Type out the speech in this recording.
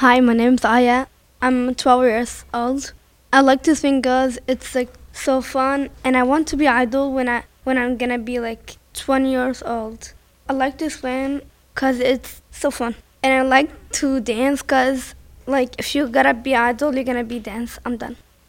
Hi, my name's Aya. I'm 12 years old. I like to sing girls. it's like so fun, and I want to be idol when I when I'm gonna be like 20 years old. I like to swim because it's so fun, and I like to dance because like if you gotta be idol, you're gonna be dance. I'm done.